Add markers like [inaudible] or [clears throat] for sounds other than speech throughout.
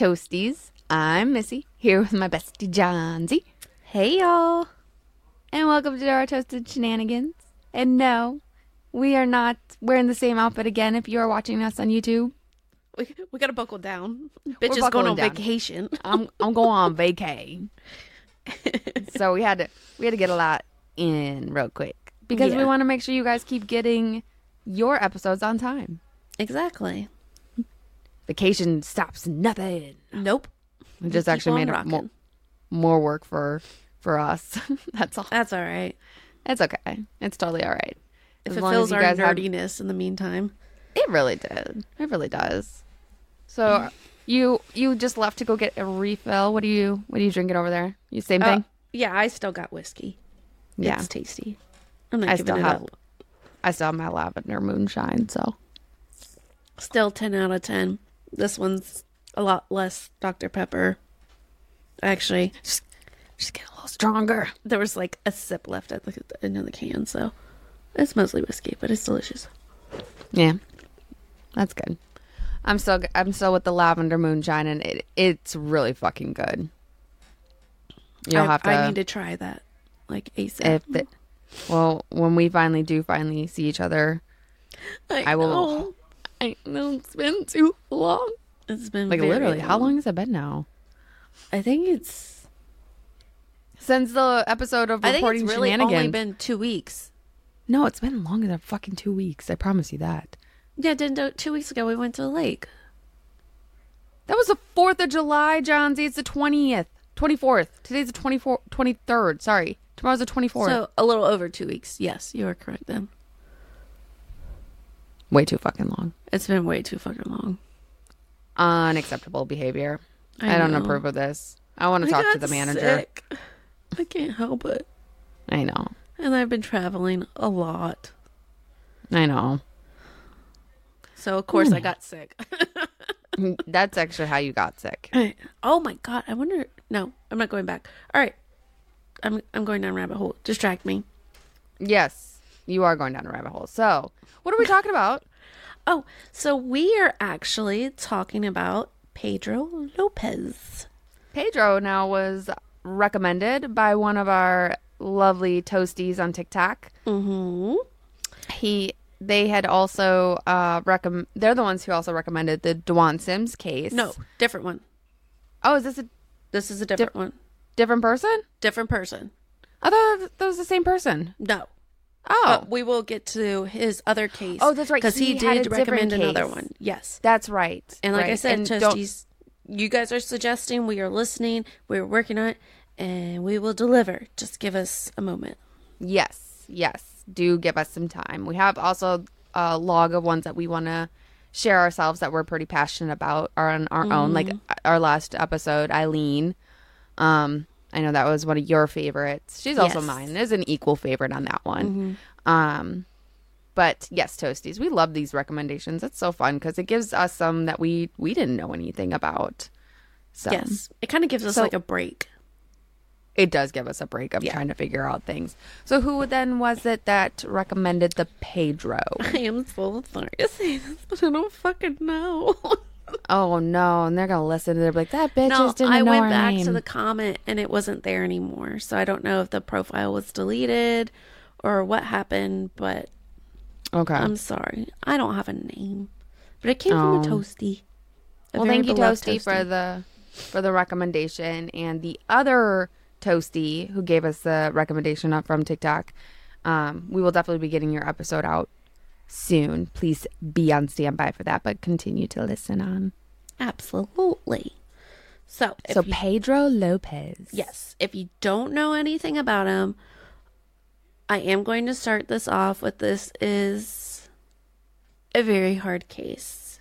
Toasties. I'm Missy, here with my bestie Johnsy. Hey y'all. And welcome to our Toasted Shenanigans. And no, we are not wearing the same outfit again if you are watching us on YouTube. We, we gotta buckle down. Bitch is going on down. vacation. I'm I'm going on [laughs] vacay. [laughs] so we had to we had to get a lot in real quick because we want to make sure you guys keep getting your episodes on time. exactly. Vacation stops nothing. Nope. It just actually made it more, more work for for us. [laughs] That's all. That's all right. It's okay. It's totally all right. If As it as fills our guys have- nerdiness in the meantime. It really did. It really does. So you you just left to go get a refill. What are you what are you drinking over there? You same thing? Uh, yeah, I still got whiskey. yeah. It's tasty. I'm not I giving still it have up. I still have my lavender moonshine, so Still 10 out of 10. This one's a lot less Dr. Pepper. Actually, just just get a little stronger. there was like a sip left at the, end of the can, so it's mostly whiskey, but it's delicious. Yeah. That's good. I'm still I'm still with the lavender moonshine and it it's really fucking good. You'll I, have to I need to try that, like ASAP. the, well, when we finally do finally see each other, I will- know. I know it's been too long. It's been Like very literally, how long has it been now? I think it's. Since the episode of I think reporting it's really shenanigans. only been two weeks. no, it's been longer than fucking two weeks. I promise you that. Yeah, didn't two weeks ago we went to the lake. That was the fourth of July, Johnsy. It's the twentieth, twenty fourth. Today's the 24th, 23rd. Sorry, tomorrow's the twenty fourth. So a little over two weeks. Yes, you are correct then. Way too fucking long. It's been way too fucking long. Unacceptable behavior. I, I don't know. approve of this. I want to I talk to the manager. sick. I can't help it. I know. And I've been traveling a lot. I know. So of course I got sick. [laughs] That's actually how you got sick. [laughs] oh my god, I wonder no, I'm not going back. All right. I'm I'm going down a rabbit hole. Distract me. Yes, you are going down a rabbit hole. So, what are we talking about? [laughs] Oh, so we are actually talking about Pedro Lopez. Pedro now was recommended by one of our lovely toasties on TikTok. Mm-hmm. He they had also uh recommend they're the ones who also recommended the Dwan Sims case. No, different one. Oh, is this a This is a different one. different person? Different person. I thought that was the same person. No. Oh. But we will get to his other case. Oh, that's right. Because he, He did recommend another one. Yes. That's right. And like I said, don't- you guys are suggesting, we are listening, we're working on it, and we will deliver. Just give us a moment. Yes, yes. Do give us some time. We have also a log of ones that we want to share ourselves that we're pretty passionate about are on our own. Like our last episode, Eileen. Um, I know that was one of your favorites. She's also Yes. mine. There's an equal favorite on that one. Um, but yes, toasties. We love these recommendations. It's so fun because it gives us some that we we didn't know anything about. So Yes. It kind of gives us So- like a break. it does give us a break of Yeah. trying to figure out things. So who then was it that recommended the Pedro? [laughs] I am so sorry to say this, but I don't fucking know. [laughs] oh no, and they're gonna listen and they're like, that bitch no, just didn't I know went back name. to the comment and it wasn't there anymore. So I don't know if the profile was deleted or what happened, but okay. I'm sorry. I don't have a name. But it came from Oh. a toasty. A well, thank you, beloved Toasty, for the for the recommendation, and the other Toasty who gave us the recommendation up from TikTok. Um, we will definitely be getting your episode out soon. Please be on standby for that, but continue to listen on. Absolutely. So, if so you, Pedro Lopez. yes, if you don't know anything about him, I am going to start this off with this is a very hard case.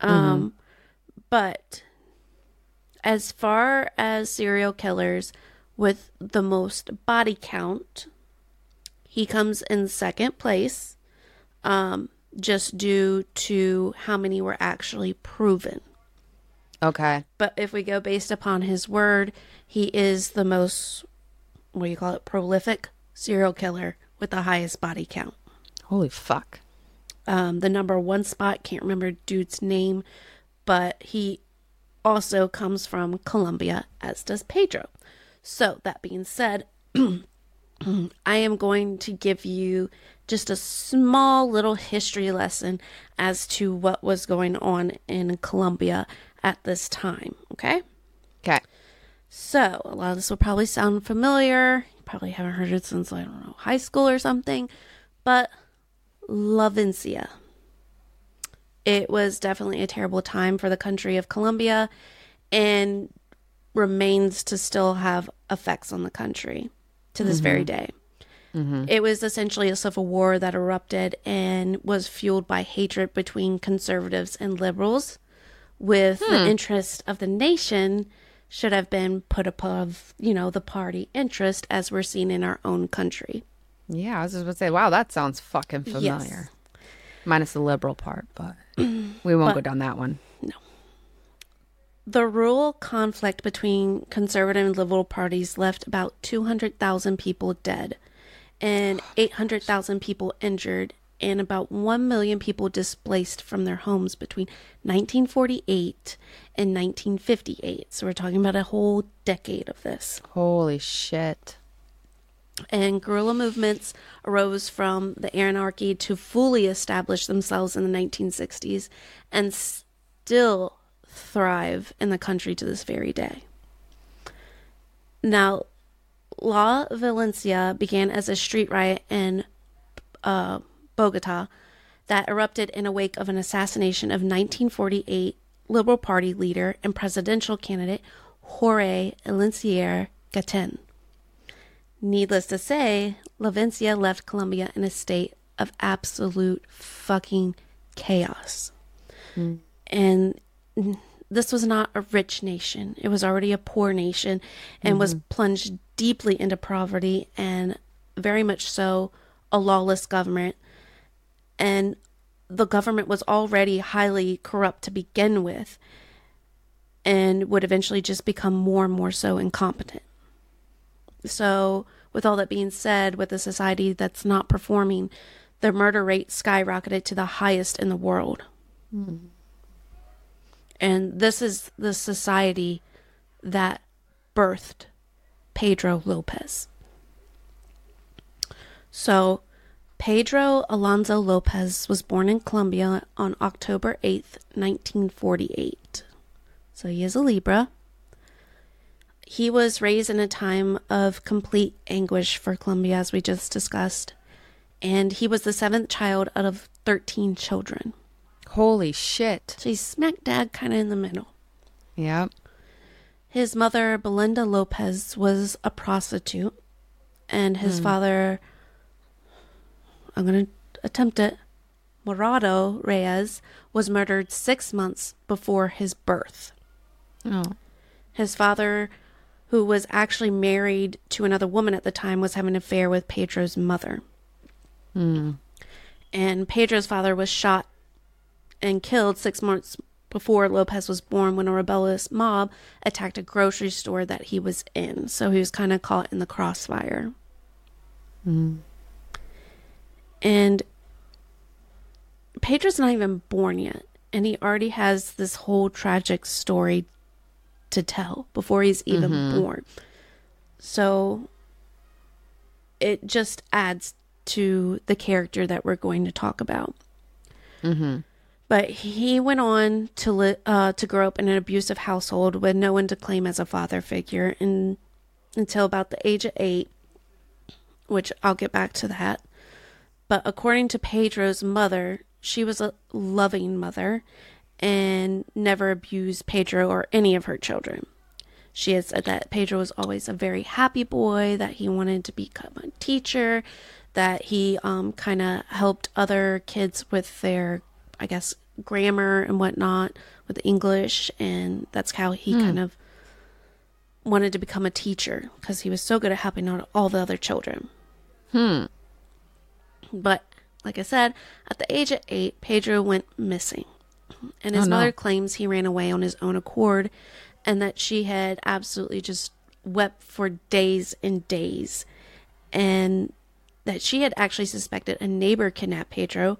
Um, but as far as serial killers with the most body count, he comes in second place, um, just due to how many were actually proven. Okay. But if we go based upon his word, he is the most, what do you call it, prolific serial killer with the highest body count. Holy fuck. Um, the number one spot, can't remember dude's name, but he also comes from Colombia, as does Pedro. So, that being said, [clears throat] I am going to give you just a small little history lesson as to what was going on in Colombia at this time. Okay? Okay. So, a lot of this will probably sound familiar. You probably haven't heard it since, I don't know, high school or something. But La Vincia. It was definitely a terrible time for the country of Colombia and remains to still have effects on the country to this very mm-hmm. day. Mm-hmm. It was essentially a civil war that erupted and was fueled by hatred between conservatives and liberals, with the hmm. interest of the nation should have been put above, you know, the party interest as we're seeing in our own country. Yeah, I was just about to say, wow, that sounds fucking familiar. Minus the liberal part, but [clears throat] we won't go down that one. No. The rural conflict between conservative and liberal parties left about 200,000 people dead and 800,000 people injured and about 1 million people displaced from their homes between 1948 and 1958. So we're talking about a whole decade of this. Holy shit. And guerrilla movements arose from the anarchy to fully establish themselves in the 1960s and still thrive in the country to this very day. Now, La Valencia began as a street riot in uh, Bogota that erupted in a wake of an assassination of 1948 Liberal Party leader and presidential candidate Jorge Elincier Gaitán. Needless to say, Lavencia left Colombia in a state of absolute fucking chaos. And this was not a rich nation. It was already a poor nation and was plunged deeply into poverty and very much so a lawless government. And the government was already highly corrupt to begin with and would eventually just become more and more so incompetent. So, with all that being said, with a society that's not performing, the murder rate skyrocketed to the highest in the world. Hmm. And this is the society that birthed Pedro Lopez. So, Pedro Alonso Lopez was born in Colombia on October 8th, 1948. So, he is a Libra. He was raised in a time of complete anguish for Colombia, as we just discussed. And he was the seventh child out of 13 children. Holy shit. So he's smack dab kind of in the middle. Yep. His mother, Belinda Lopez, was a prostitute, and his hmm. father, I'm going to attempt it, Morado Reyes, was murdered six months before his birth. Oh. His father, who was actually married to another woman at the time, was having an affair with Pedro's mother. Hmm. And Pedro's father was shot and killed six months before Lopez was born when a rebellious mob attacked a grocery store that he was in. So he was kind of caught in the crossfire. And Pedro's not even born yet. And he already has this whole tragic story to tell before he's even mm-hmm. born. So it just adds to the character that we're going to talk about. Mm-hmm. But he went on to li- uh, to grow up in an abusive household with no one to claim as a father figure, and until about the age of eight, which I'll get back to that. But according to Pedro's mother, she was a loving mother and never abused Pedro or any of her children. She had said that Pedro was always a very happy boy, that he wanted to become a teacher, that he um, kind of helped other kids with their, I guess, grammar and whatnot with English, and that's how he kind of wanted to become a teacher because he was so good at helping out all the other children. Hmm. But like I said, at the age of eight, Pedro went missing. And his Oh, no. mother claims he ran away on his own accord and that she had absolutely just wept for days and days. And that she had actually suspected a neighbor kidnapped Pedro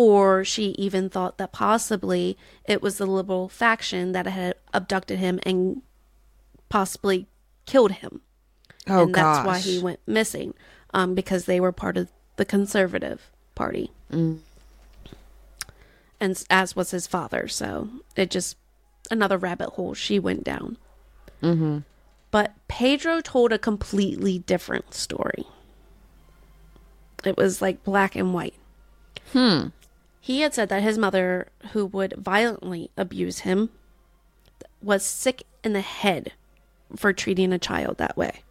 or she even thought that possibly it was the liberal faction that had abducted him and possibly killed him. Oh and gosh. that's why he went missing um, because they were part of the conservative party Mm. and as was his father so it just another rabbit hole she went down Mm-hmm. but pedro told a completely different story it was like black and white Hmm. He had said that his mother who would violently abuse him was sick in the head for treating a child that way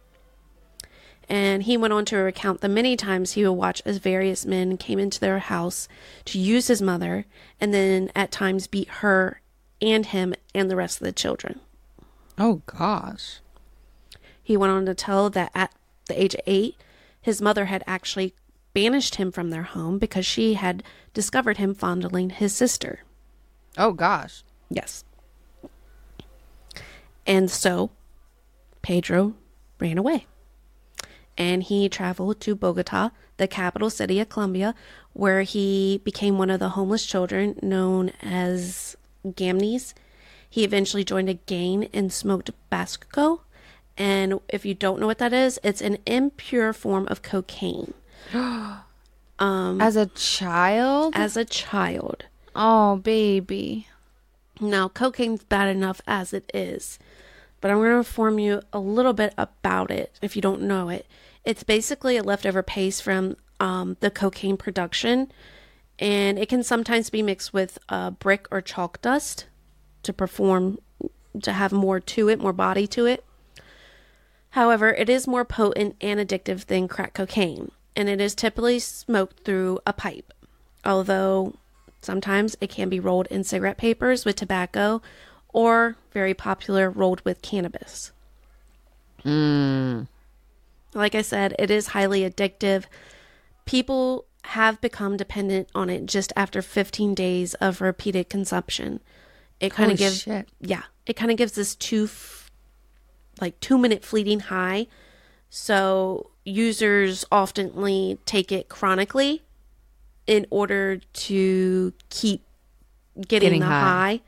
and he went on to recount the many times he would watch as various men came into their house to use his mother and then at times beat her and him and the rest of the children. Oh gosh. He went on to tell that at the age of eight, his mother had actually banished him from their home because she had discovered him fondling his sister. Oh gosh. Yes. And so Pedro ran away. And he traveled to Bogota, the capital city of Colombia, where he became one of the homeless children known as gamines. He eventually joined a gang and smoked basuco. And if you don't know what that is, it's an impure form of cocaine. [gasps] As a child? As a child, oh baby. Now, cocaine's bad enough as it is, but I'm going to inform you a little bit about it if you don't know it. It's basically a leftover paste from um, the cocaine production, and it can sometimes be mixed with uh, brick or chalk dust to perform, to have more to it, more body to it. However, it is more potent and addictive than crack cocaine, and it is typically smoked through a pipe. Although sometimes it can be rolled in cigarette papers with tobacco, or very popular, rolled with cannabis. Mm. Like I said, it is highly addictive. People have become dependent on it just after 15 days of repeated consumption. It kind of gives shit. yeah, it kind of gives this two f- like 2 minute fleeting high. So users oftenly take it chronically in order to keep getting, Getting the high. high.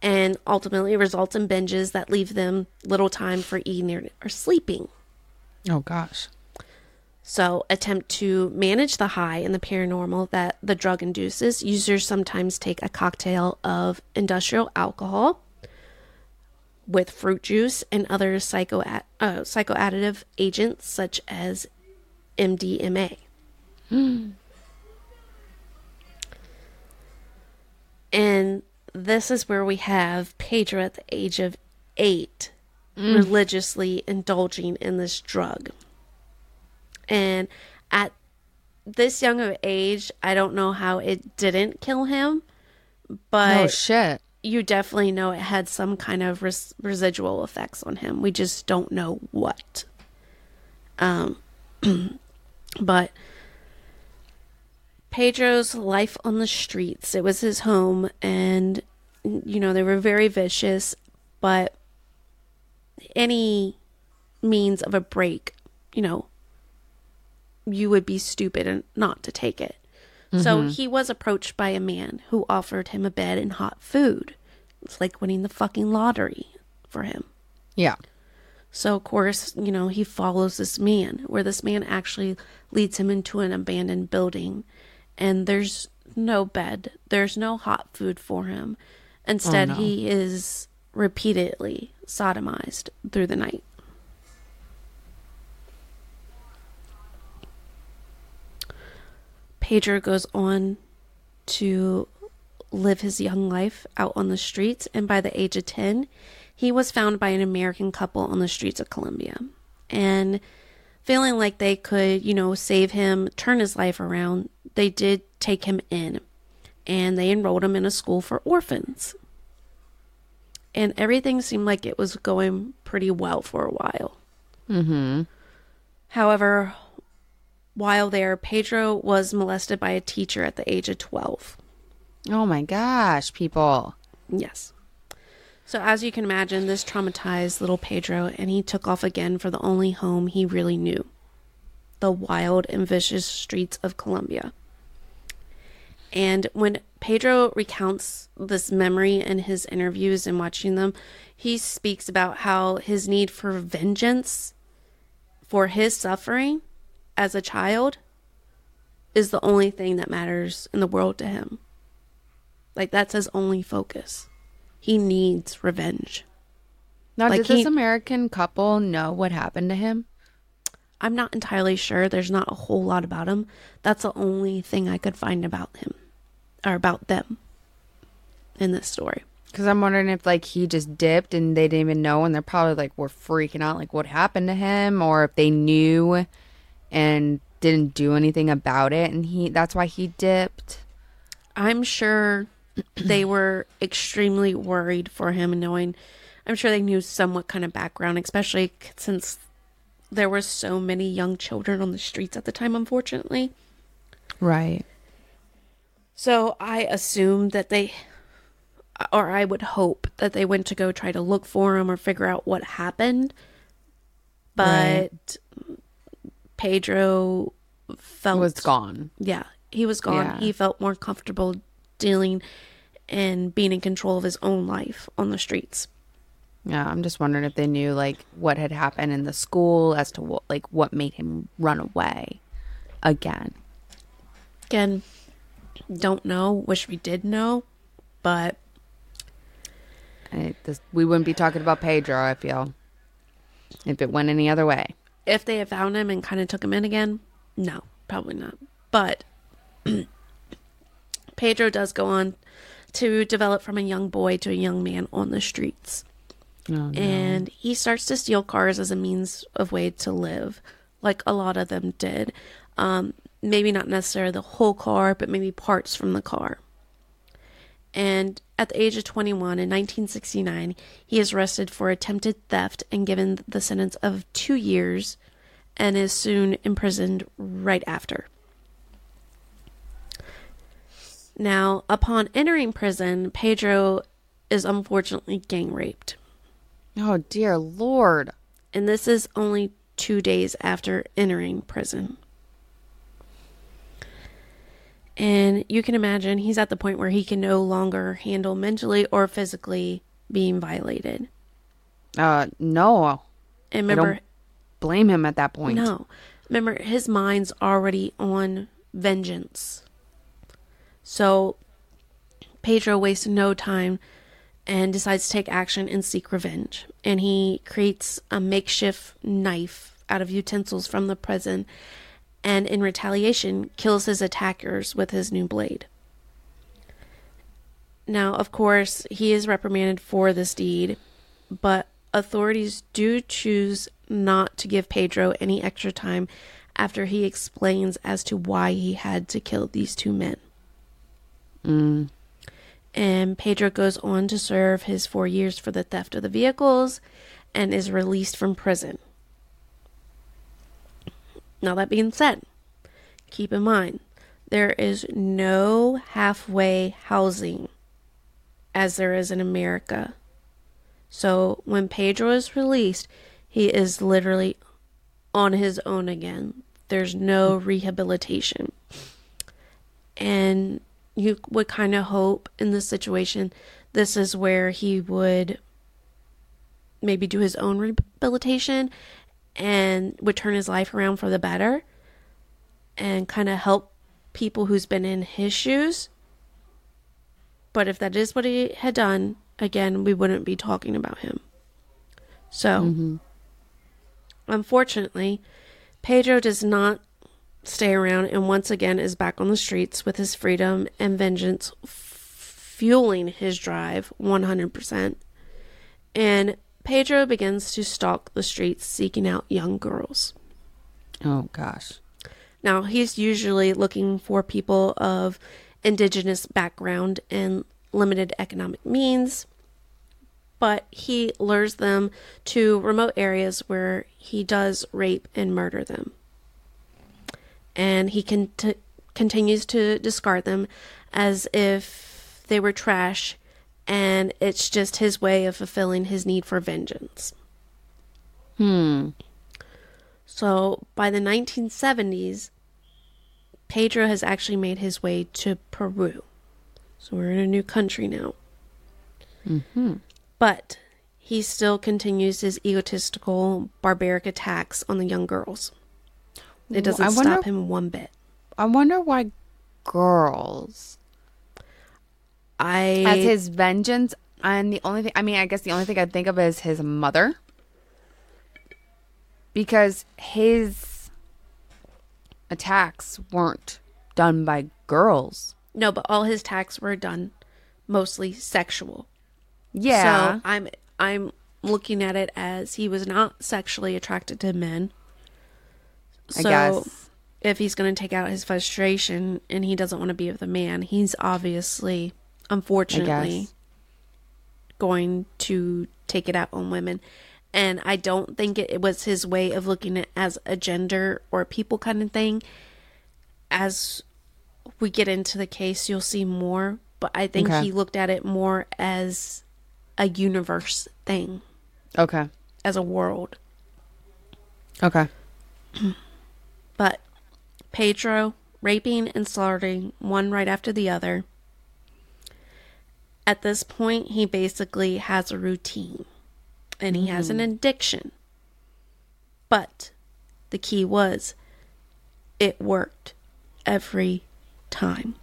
and ultimately results in binges that leave them little time for eating or, or sleeping. Oh gosh. So, attempt to manage the high and the paranormal that the drug induces. Users sometimes take a cocktail of industrial alcohol with fruit juice and other psycho uh, psychoadditive agents such as MDMA. [gasps] and this is where we have Pedro at the age of eight religiously indulging in this drug. And at this young of age, I don't know how it didn't kill him, but oh shit. You definitely know it had some kind of res- residual effects on him. We just don't know what. Um, [clears throat] but Pedro's life on the streets, it was his home, and you know, they were very vicious, but any means of a break, you know, you would be stupid not to take it. So mm-hmm. he was approached by a man who offered him a bed and hot food. It's like winning the fucking lottery for him. Yeah. So, of course, you know, he follows this man, where this man actually leads him into an abandoned building, and there's no bed, there's no hot food for him. Oh, Instead, no. he is repeatedly sodomized through the night. Pedro goes on to live his young life out on the streets, and by the age of 10, he was found by an American couple on the streets of Colombia. And feeling like they could, you know, save him, turn his life around, they did take him in and they enrolled him in a school for orphans. And everything seemed like it was going pretty well for a while. Mm-hmm. However, while there, Pedro was molested by a teacher at the age of 12. Oh my gosh, people. Yes. So, as you can imagine, this traumatized little Pedro, and he took off again for the only home he really knew the wild and vicious streets of Colombia. And when Pedro recounts this memory in his interviews and watching them, he speaks about how his need for vengeance for his suffering as a child is the only thing that matters in the world to him. Like that's his only focus. He needs revenge. Now, Like did this he- American couple know what happened to him? I'm not entirely sure. There's not a whole lot about him. That's the only thing I could find about him or about them in this story. Because I'm wondering if like he just dipped and they didn't even know, and they're probably like were freaking out, like what happened to him, or if they knew and didn't do anything about it, and he that's why he dipped. I'm sure they were extremely worried for him, knowing. I'm sure they knew somewhat kind of background, especially since there were so many young children on the streets at the time, unfortunately. Right. So I assume that they, or I would hope that they went to go try to look for him or figure out what happened. But Pedro felt Was gone. Yeah, he was gone. Yeah. He felt more comfortable dealing and being in control of his own life on the streets. Yeah, I'm just wondering if they knew like what had happened in the school as to what like what made him run away again. Again, don't know. Wish we did know, but it, this, we wouldn't be talking about Pedro. I feel if it went any other way. If they had found him and kind of took him in again, no, probably not. But [clears throat] Pedro does go on to develop from a young boy to a young man on the streets. Oh, no. And he starts to steal cars as a means of way to live, like a lot of them did. Um, maybe not necessarily the whole car, but maybe parts from the car. And at the age of 21 in 1969, he is arrested for attempted theft and given the sentence of two years and is soon imprisoned right after. Now, upon entering prison, Pedro is unfortunately gang raped. oh dear lord. And this is only two days after entering prison. And you can imagine he's at the point where he can no longer handle mentally or physically being violated. Uh, no. And remember, blame him at that point. no, remember his mind's already on vengeance. So Pedro wastes no time and decides to take action and seek revenge. And he creates a makeshift knife out of utensils from the prison and in retaliation kills his attackers with his new blade. Now, of course, he is reprimanded for this deed, but authorities do choose not to give Pedro any extra time after he explains as to why he had to kill these two men. Mm. And Pedro goes on to serve his four years for the theft of the vehicles and is released from prison. Now, that being said, keep in mind there is no halfway housing as there is in America. So, when Pedro is released, he is literally on his own again. There's no rehabilitation. And you would kind of hope in this situation this is where he would maybe do his own rehabilitation and would turn his life around for the better and kind of help people who's been in his shoes. But if that is what he had done, again, we wouldn't be talking about him. So, mm-hmm. unfortunately, Pedro does not stay around and once again is back on the streets with his freedom and vengeance f- fueling his drive 100%. And Pedro begins to stalk the streets seeking out young girls. Oh gosh. Now, he's usually looking for people of indigenous background and limited economic means, but he lures them to remote areas where he does rape and murder them. And he cont- continues to discard them as if they were trash, and it's just his way of fulfilling his need for vengeance. Hmm. So by the 1970s, Pedro has actually made his way to Peru. So we're in a new country now. Mm-hmm. But he still continues his egotistical, barbaric attacks on the young girls. It doesn't wonder- stop him one bit. I wonder why girls. I As his vengeance, and the only thing, I mean, I guess the only thing I think of is his mother. Because his attacks weren't done by girls. no, but all his attacks were done mostly sexual. Yeah. So I'm I'm looking at it as he was not sexually attracted to men. I So guess. if he's going to take out his frustration and he doesn't want to be with a man, he's obviously, unfortunately, going to take it out on women. And I don't think it, it was his way of looking at it as a gender or people kind of thing. As we get into the case, you'll see more. But I think Okay. he looked at it more as a universe thing, Okay. as a world. Okay. [clears throat] But Pedro raping and slaughtering one right after the other. At this point, he basically has a routine and he has an addiction. But the key was it worked every time.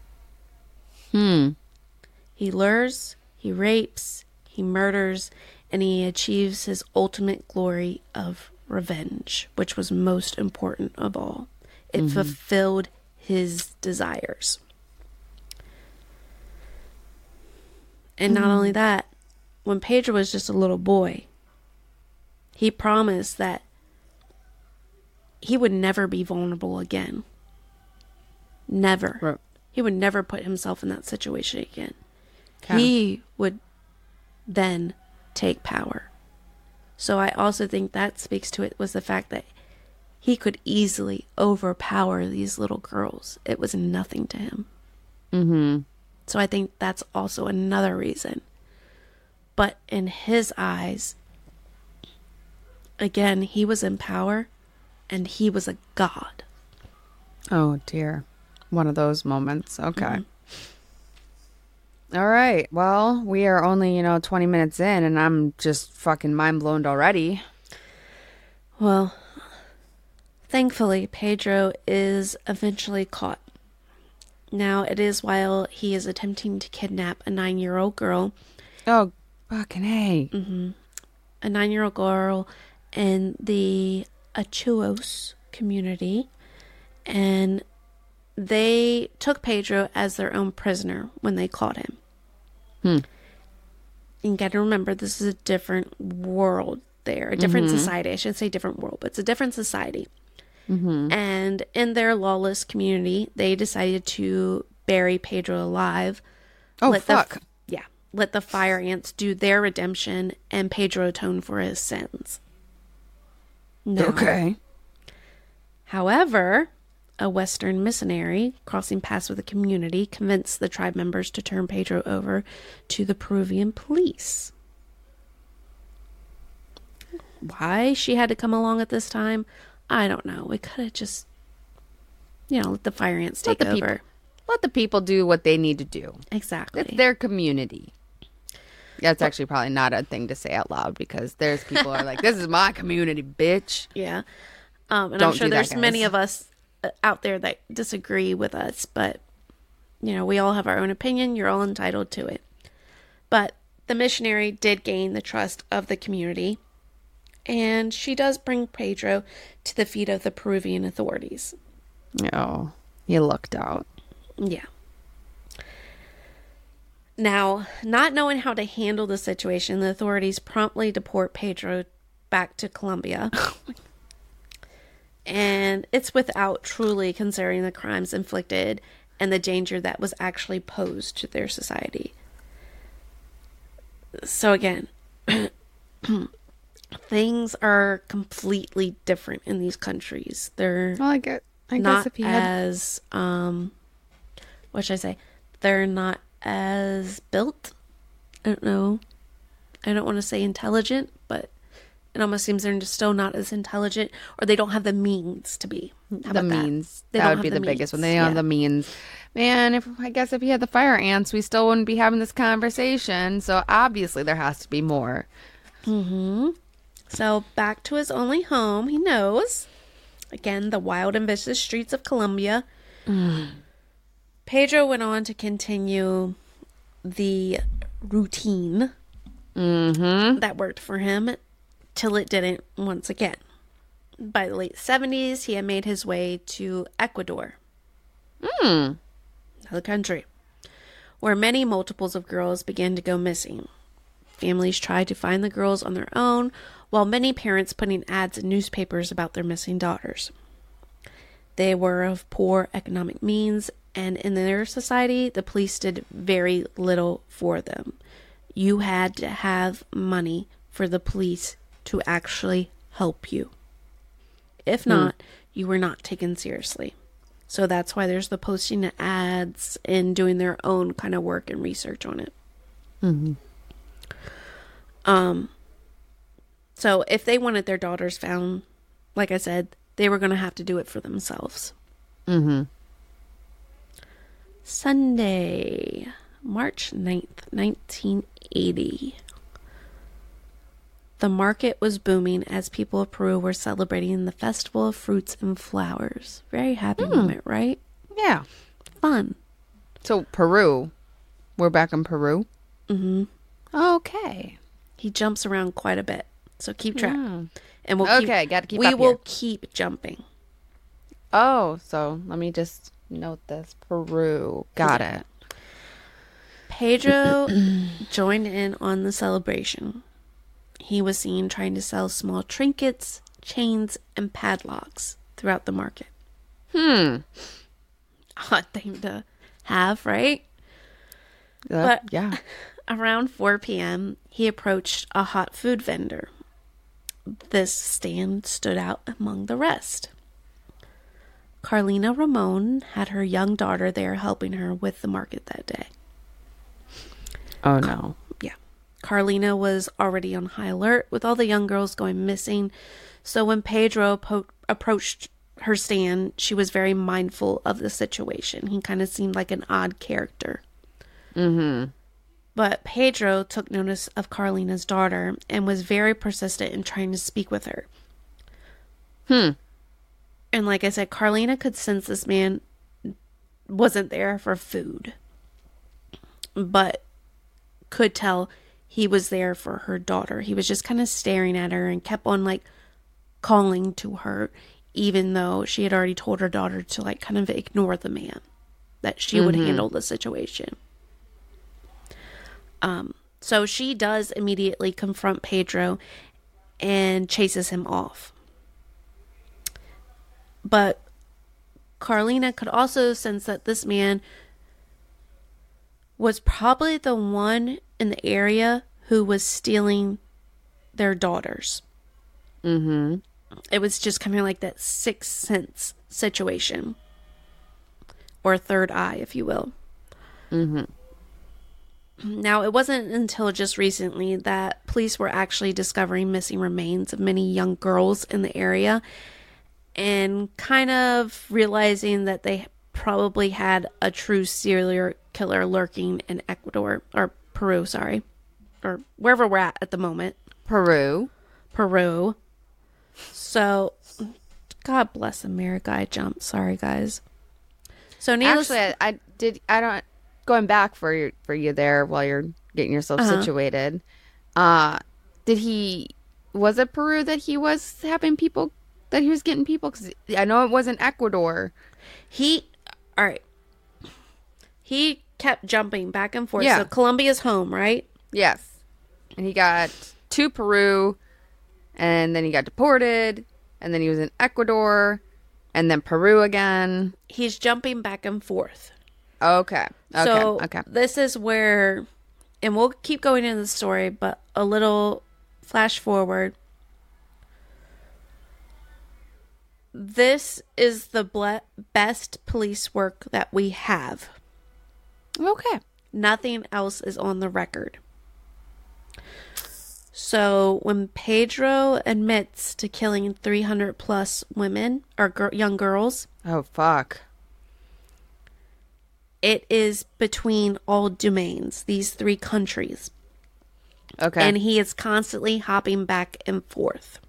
Hmm. He lures, he rapes, he murders, and he achieves his ultimate glory of revenge, which was most important of all. It fulfilled his desires. And not only that, when Pedro was just a little boy, he promised that he would never be vulnerable again. Never. Right. He would never put himself in that situation again. Okay. He would then take power. So I also think that speaks to it was the fact that he could easily overpower these little girls. It was nothing to him. Mm-hmm. So I think that's also another reason. But in his eyes, again, he was in power and he was a god. Oh dear. One of those moments. Okay. Mm-hmm. All right. Well, we are only, you know, 20 minutes in and I'm just fucking mind blown already. Well, thankfully, Pedro is eventually caught. Now, it is while he is attempting to kidnap a nine year old girl, Oh, fucking hey. a nine year old girl in the Achuos community, and they took Pedro as their own prisoner when they caught him. Hmm. You got to remember, this is a different world there, a different society. I should say different world, but it's a different society. Mm-hmm. And in their lawless community, they decided to bury Pedro alive. Oh, the fuck. yeah, let the fire ants do their redemption and Pedro atone for his sins. No. Okay. However, a Western missionary crossing paths with the community convinced the tribe members to turn Pedro over to the Peruvian police. Why she had to come along at this time, I don't know. We could have just, you know, let the fire ants take the people- over. Let the people do what they need to do. Exactly. It's their community. That's actually probably not a thing to say out loud because there's people are like, this is my community, bitch. [laughs] Yeah. Um, and Don't I'm sure do that, there's many of us uh, out there that disagree with us, but you know, we all have our own opinion. You're all entitled to it. But the missionary did gain the trust of the community, and she does bring Pedro to the feet of the Peruvian authorities. Oh, you lucked out. Yeah. Now, not knowing how to handle the situation, the authorities promptly deport Pedro back to Colombia. [laughs] and it's without truly considering the crimes inflicted and the danger that was actually posed to their society. So, again, [clears throat] things are completely different in these countries. They're Well, I guess, I not guess if you had. as um what should I say? They're not as built. I don't know. I don't want to say intelligent, but It almost seems they're just still not as intelligent or they don't have the means to be. How the about that? means. That would be the the, biggest one. They don't have the means. Man, if I guess if he had the fire ants, we still wouldn't be having this conversation. So obviously there has to be more. So back to his only home, he knows. Again, the wild and vicious streets of Colombia. Pedro went on to continue the routine Mm-hmm. that worked for him till it didn't once again. By the late 70s, he had made his way to Ecuador, Mm. another country, where many multiples of girls began to go missing. Families tried to find the girls on their own, while many parents putting ads in newspapers about their missing daughters. They were of poor economic means, and in their society, the police did very little for them. You had to have money for the police to actually help you. If not, you were not taken seriously. So that's why there's the posting of ads and doing their own kind of work and research on it. Um, so if they wanted their daughters found, like I said, they were going to have to do it for themselves. Mm-hmm. Sunday, March 9th, 1980. The market was booming as people of Peru were celebrating the Festival of Fruits and Flowers. Very happy moment, right? Yeah. Fun. So Peru. We're back in Peru. hmm Okay. He jumps around quite a bit, so keep track. Yeah. And we'll Okay, keep, gotta keep we will here. keep jumping. Oh, so let me just note this. Peru. Got it. Pedro [clears throat] joined in on the celebration. He was seen trying to sell small trinkets, chains, and padlocks throughout the market. Hmm. [laughs] Odd thing to have, right? Uh, But- yeah. [laughs] Around 4 p.m., he approached a hot food vendor. This stand stood out among the rest. Carlina Ramon had her young daughter there helping her with the market that day. Oh no. Yeah. Carlina was already on high alert with all the young girls going missing. So when Pedro po- approached her stand, she was very mindful of the situation. He kind of seemed like an odd character. Mm-hmm. But Pedro took notice of Carlina's daughter and was very persistent in trying to speak with her. Hmm. And like I said, Carlina could sense this man wasn't there for food, but could tell he was there for her daughter. He was just kind of staring at her and kept on like calling to her, even though she had already told her daughter to like kind of ignore the man, that she would handle the situation. Um, so she does immediately confront Pedro and chases him off. But Carlina could also sense that this man was probably the one in the area who was stealing their daughters. Mm-hmm. It was just kind of like that sixth sense situation, or third eye, if you will. Mm-hmm. Now, it wasn't until just recently that police were actually discovering missing remains of many young girls in the area and kind of realizing that they probably had a true serial killer lurking in Ecuador or Peru, sorry, or wherever we're at at the moment. Peru. Peru. So, God bless America. I jumped. Sorry, guys. So, needless. Actually, I, I did. I don't. Going back for you for you there while you're getting yourself Uh-huh. situated. Uh, did he? Was it Peru that he was having people? That he was getting people? Because I know it wasn't Ecuador. He, all right. He kept jumping back and forth. Yeah. So Colombia's home, right? Yes, and he got to Peru, and then he got deported, and then he was in Ecuador, and then Peru again. He's jumping back and forth. Okay. Okay. so okay. this is where, and we'll keep going into the story, but a little flash forward. This is the ble- best police work that we have. Okay. Nothing else is on the record. So when Pedro admits to killing 300 plus women or gir- young girls, Oh fuck. It is between all domains, these three countries. Okay. And he is constantly hopping back and forth.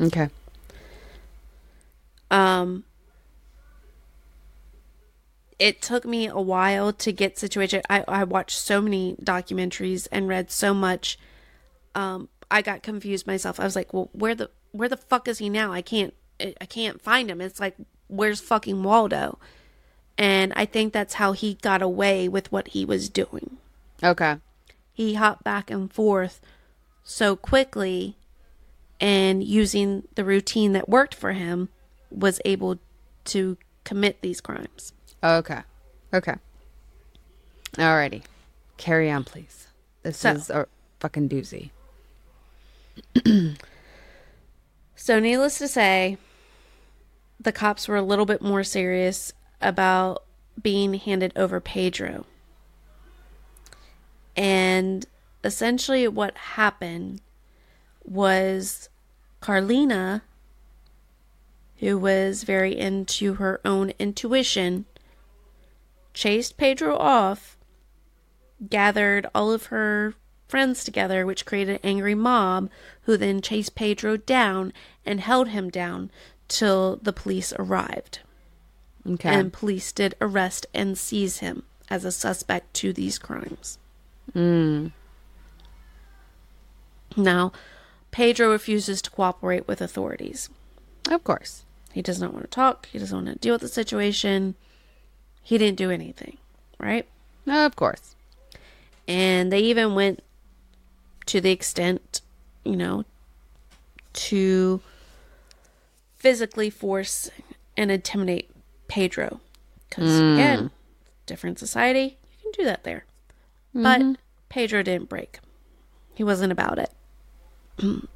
okay. Um, it took me a while to get situated. I, I watched so many documentaries and read so much. Um, I got confused myself. I was like, well, where the where the fuck is he now? I can't I can't find him. It's like, where's fucking Waldo? And I think that's how he got away with what he was doing. Okay. He hopped back and forth so quickly and using the routine that worked for him was able to commit these crimes. Okay. Okay. Alrighty. Carry on, please. This So- is a fucking doozy. So, needless to say, the cops were a little bit more serious about being handed over Pedro. And essentially, what happened was Carlina, who was very into her own intuition, chased Pedro off, gathered all of her friends together, which created an angry mob, who then chased Pedro down and held him down till the police arrived. Okay. And police did arrest and seize him as a suspect to these crimes. mm. Now, Pedro refuses to cooperate with authorities. Of course. He does not want to talk. He doesn't want to deal with the situation. He didn't do anything, right? Of course. And they even went to the extent, you know, to physically force and intimidate Pedro. Because, hmm. again, different society, you can do that there. But mm-hmm. Pedro didn't break, he wasn't about it. [clears throat]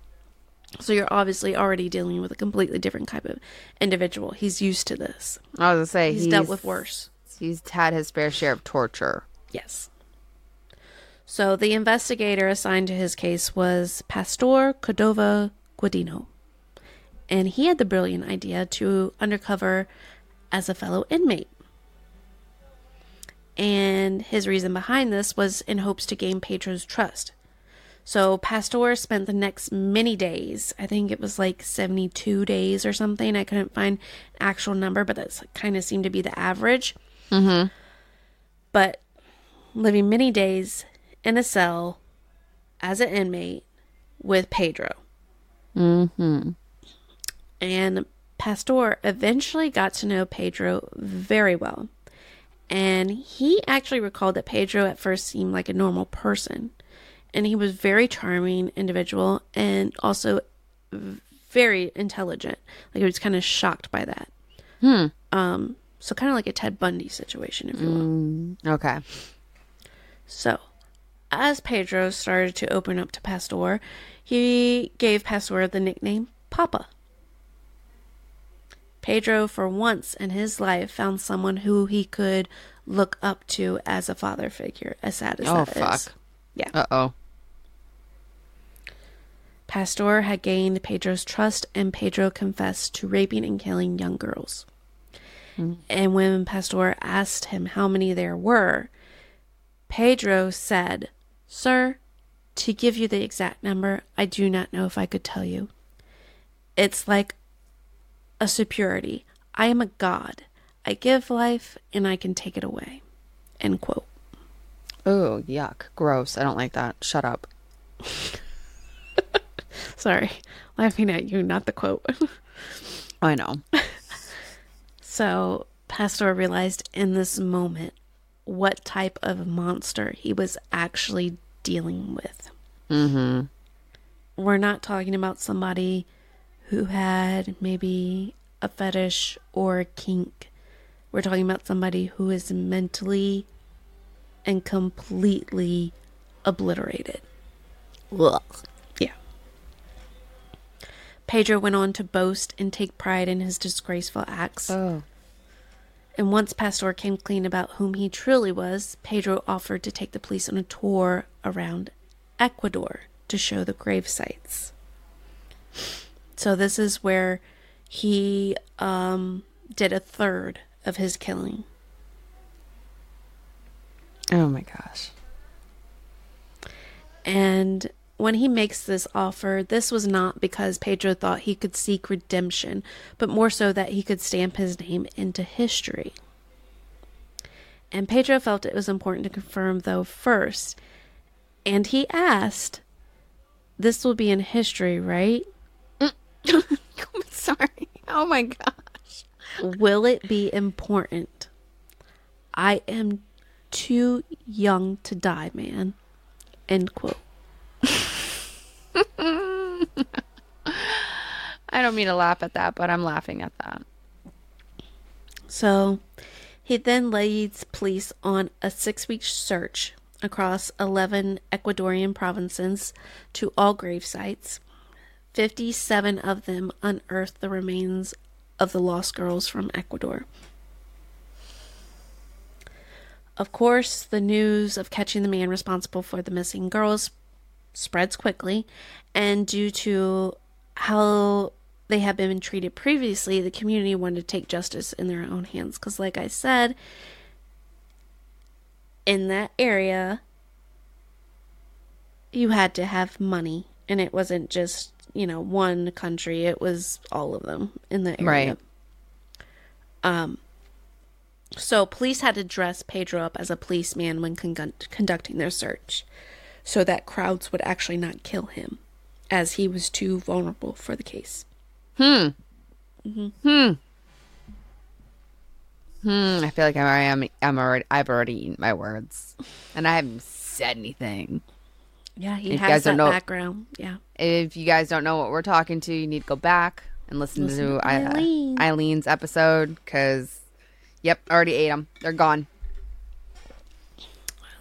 so you're obviously already dealing with a completely different type of individual. He's used to this, I was gonna say he's, dealt with worse. He's had his fair share of torture. Yes. So the investigator assigned to his case was Pastor Cordova Guadino. And he had the brilliant idea to undercover as a fellow inmate. And his reason behind this was in hopes to gain Pedro's trust. So Pastor spent the next many days, I think it was like 72 days or something. I couldn't find an actual number, but that's kind of seemed to be the average. Mm-hmm. But living many days in a cell as an inmate with Pedro. Mm-hmm. And Pastor eventually got to know Pedro very well. And he actually recalled that Pedro at first seemed like a normal person. And he was very charming individual and also very intelligent. Like he was kind of shocked by that. Hmm. Um, so kind of like a Ted Bundy situation, if you will. Okay. So, as Pedro started to open up to Pastor, he gave Pastor the nickname Papa. Pedro, for once in his life, found someone who he could look up to as a father figure, as sad as Oh that is. fuck. Yeah. Uh oh. Pastor had gained Pedro's trust, and Pedro confessed to raping and killing young girls. And when Pastor asked him how many there were, Pedro said, Sir, to give you the exact number, I do not know if I could tell you. It's like a superiority. I am a god. I give life and I can take it away. End quote. Oh yuck. Gross. I don't like that. Shut up. [laughs] Sorry, laughing at you, not the quote. [laughs] I know. [laughs] So, Pastor realized in this moment what type of monster he was actually dealing with. Mm-hmm. We're not talking about somebody who had maybe a fetish or a kink. We're talking about somebody who is mentally and completely obliterated. Ugh. Yeah. Pedro went on to boast and take pride in his disgraceful acts. Oh. And once Pastor came clean about whom he truly was, Pedro offered to take the police on a tour around Ecuador to show the grave sites. So this is where he um, did a third of his killing. Oh my gosh. And when he makes this offer, this was not because Pedro thought he could seek redemption, but more so that he could stamp his name into history. And Pedro felt it was important to confirm, though, first. And he asked, This will be in history, right? I'm [laughs] sorry. Oh my gosh. Will it be important? I am too young to die, man. End quote. [laughs] I don't mean to laugh at that, but I'm laughing at that. So he then leads police on a six week search across 11 Ecuadorian provinces to all grave sites. 57 of them unearthed the remains of the lost girls from Ecuador. Of course, the news of catching the man responsible for the missing girls spreads quickly, and due to how they had been treated previously, the community wanted to take justice in their own hands. Because, like I said, in that area, you had to have money, and it wasn't just you know one country; it was all of them in the area. Right. Um. So police had to dress Pedro up as a policeman when con- conducting their search, so that crowds would actually not kill him, as he was too vulnerable for the case. Hmm. Hmm. Hmm. I feel like I'm already, I'm, I'm already, I've already eaten my words, and I haven't said anything. Yeah, he If has that know- background. Yeah. If you guys don't know what we're talking to, you need to go back and listen, Listen to, to Aileen. Aileen's episode because, yep, already ate them. They're gone.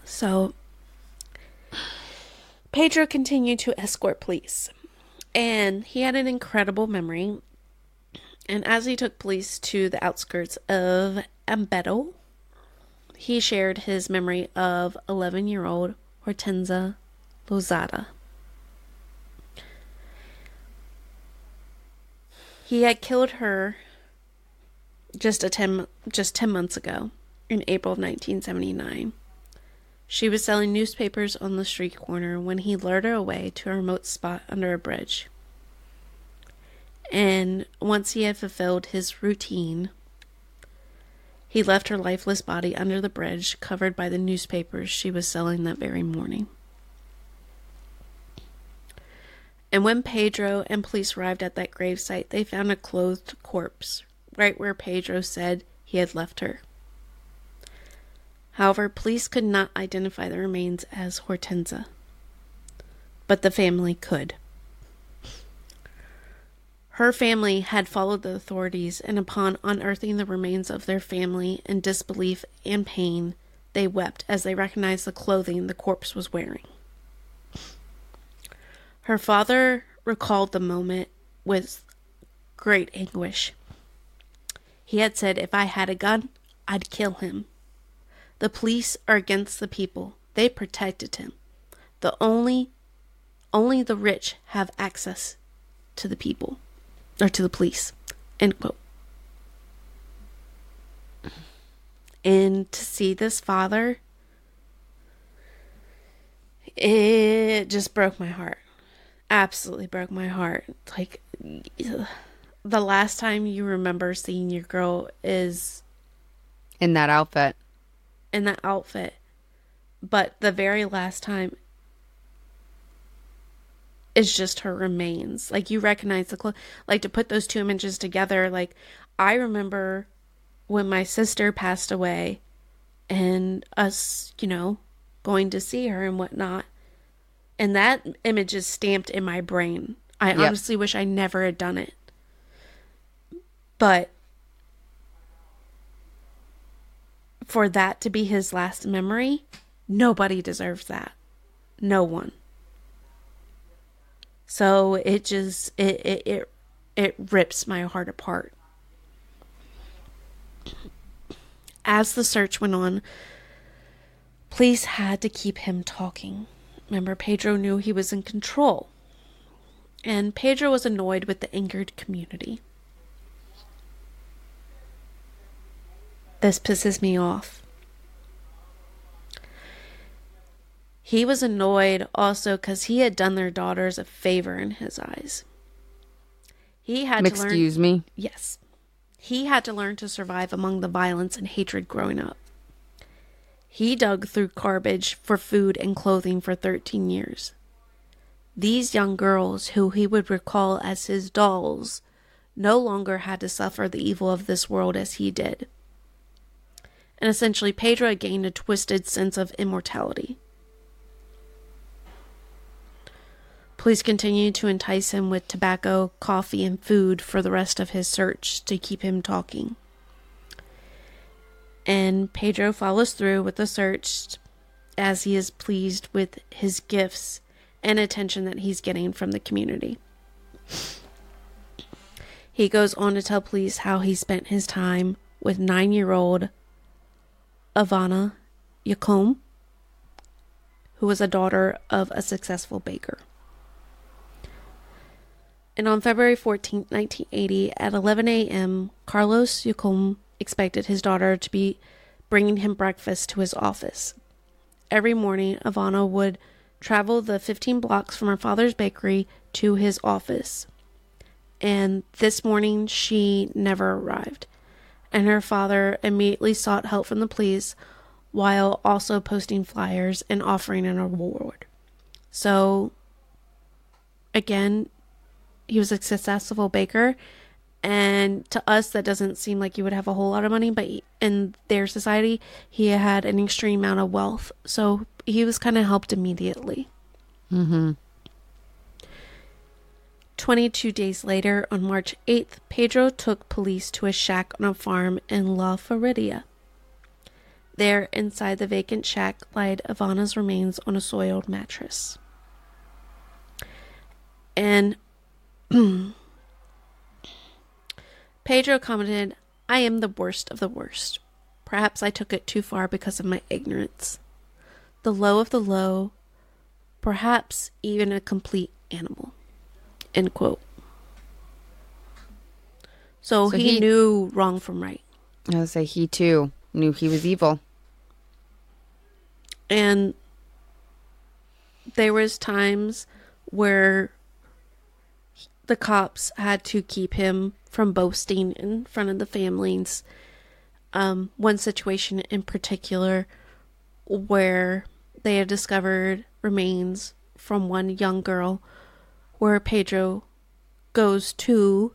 So Pedro continued to escort police, and he had an incredible memory. And as he took police to the outskirts of Ambato, he shared his memory of 11 year old Hortensa Lozada. He had killed her just a 10 just 10 months ago in April of 1979. She was selling newspapers on the street corner when he lured her away to a remote spot under a bridge. And once he had fulfilled his routine, he left her lifeless body under the bridge, covered by the newspapers she was selling that very morning. And when Pedro and police arrived at that gravesite, they found a clothed corpse right where Pedro said he had left her. However, police could not identify the remains as Hortensa, but the family could. Her family had followed the authorities, and upon unearthing the remains of their family in disbelief and pain, they wept as they recognized the clothing the corpse was wearing. Her father recalled the moment with great anguish. He had said, If I had a gun, I'd kill him. The police are against the people. They protected him. The only only the rich have access to the people or to the police. End quote. And to see this father it just broke my heart. Absolutely broke my heart. Like the last time you remember seeing your girl is In that outfit. in that outfit. But the very last time is just her remains. Like you recognize the clothes. Like to put those two images together. Like I remember when my sister passed away, and us, you know, going to see her and whatnot. And that image is stamped in my brain. I Yep. honestly wish I never had done it. But for that to be his last memory, nobody deserves that. No one. So it just it it it, it rips my heart apart. As the search went on, police had to keep him talking. Remember, Pedro knew he was in control. And Pedro was annoyed with the angered community. This pisses me off. He was annoyed also because he had done their daughters a favor in his eyes. He had to learn. Excuse me. Yes. He had to learn to survive among the violence and hatred growing up. He dug through garbage for food and clothing for 13 years. These young girls, who he would recall as his dolls, no longer had to suffer the evil of this world as he did. And essentially, Pedro gained a twisted sense of immortality. Police continued to entice him with tobacco, coffee, and food for the rest of his search to keep him talking. And Pedro follows through with the search as he is pleased with his gifts and attention that he's getting from the community. He goes on to tell police how he spent his time with nine year old Ivana Yacome, who was a daughter of a successful baker. And on February 14, 1980, at 11 a.m., Carlos Yacome expected his daughter to be bringing him breakfast to his office. Every morning, Ivana would travel the 15 blocks from her father's bakery to his office. And this morning, she never arrived. And her father immediately sought help from the police while also posting flyers and offering an award. So, again, he was a successful baker and to us that doesn't seem like you would have a whole lot of money but in their society he had an extreme amount of wealth. So he was kind of helped immediately. Mm-hmm. 22 days later on march 8th pedro took police to a shack on a farm in la florida. There inside the vacant shack lied ivana's remains on a soiled mattress. And [clears throat] [clears throat] Pedro commented, I am the worst of the worst. Perhaps I took it too far because of my ignorance. The low of the low, perhaps even a complete animal. End quote. So, So he, he- knew wrong from right. I would say he too knew he was evil. And there was times where the cops had to keep him from boasting in front of the families. Um, one situation in particular where they had discovered remains from one young girl where Pedro goes to